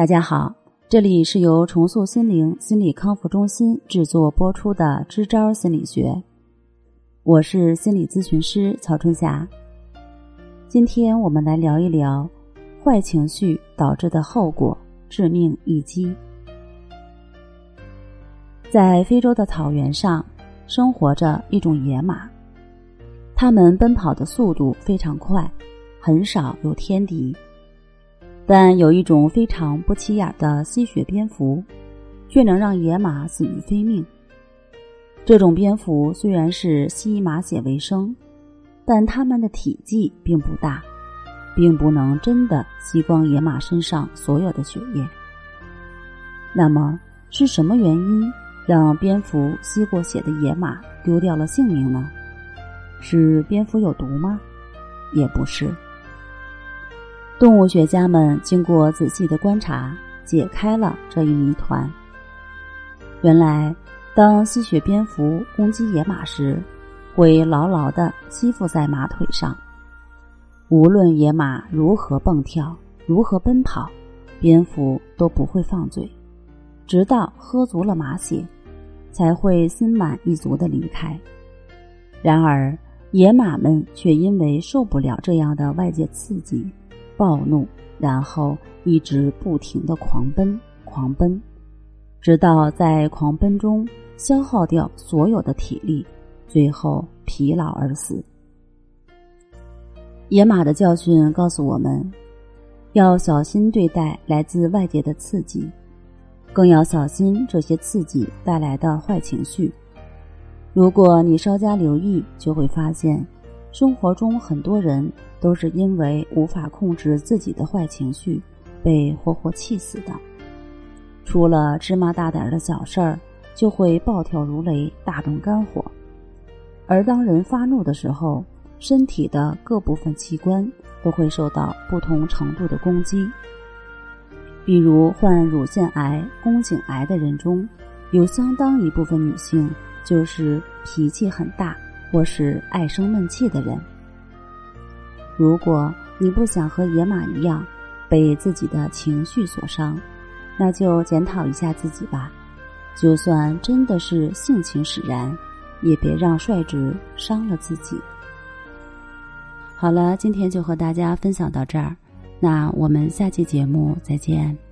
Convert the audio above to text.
大家好，这里是由重塑心灵心理康复中心制作播出的《支招心理学》，我是心理咨询师曹春霞。今天我们来聊一聊坏情绪导致的后果——致命一击。在非洲的草原上，生活着一种野马，它们奔跑的速度非常快，很少有天敌。但有一种非常不起眼的吸血蝙蝠，却能让野马死于非命。这种蝙蝠虽然是吸马血为生，但它们的体积并不大，并不能真的吸光野马身上所有的血液。那么，是什么原因让蝙蝠吸过血的野马丢掉了性命呢？是蝙蝠有毒吗？也不是。动物学家们经过仔细的观察，解开了这一谜团。原来，当吸血蝙蝠攻击野马时，会牢牢的吸附在马腿上。无论野马如何蹦跳、如何奔跑，蝙蝠都不会放嘴，直到喝足了马血，才会心满意足的离开。然而，野马们却因为受不了这样的外界刺激。暴怒，然后一直不停的狂奔，狂奔，直到在狂奔中消耗掉所有的体力，最后疲劳而死。野马的教训告诉我们，要小心对待来自外界的刺激，更要小心这些刺激带来的坏情绪。如果你稍加留意，就会发现。生活中很多人都是因为无法控制自己的坏情绪，被活活气死的。出了芝麻大点的小事儿，就会暴跳如雷，大动肝火。而当人发怒的时候，身体的各部分器官都会受到不同程度的攻击。比如患乳腺癌、宫颈癌的人中，有相当一部分女性就是脾气很大。或是爱生闷气的人，如果你不想和野马一样被自己的情绪所伤，那就检讨一下自己吧。就算真的是性情使然，也别让率直伤了自己。好了，今天就和大家分享到这儿，那我们下期节目再见。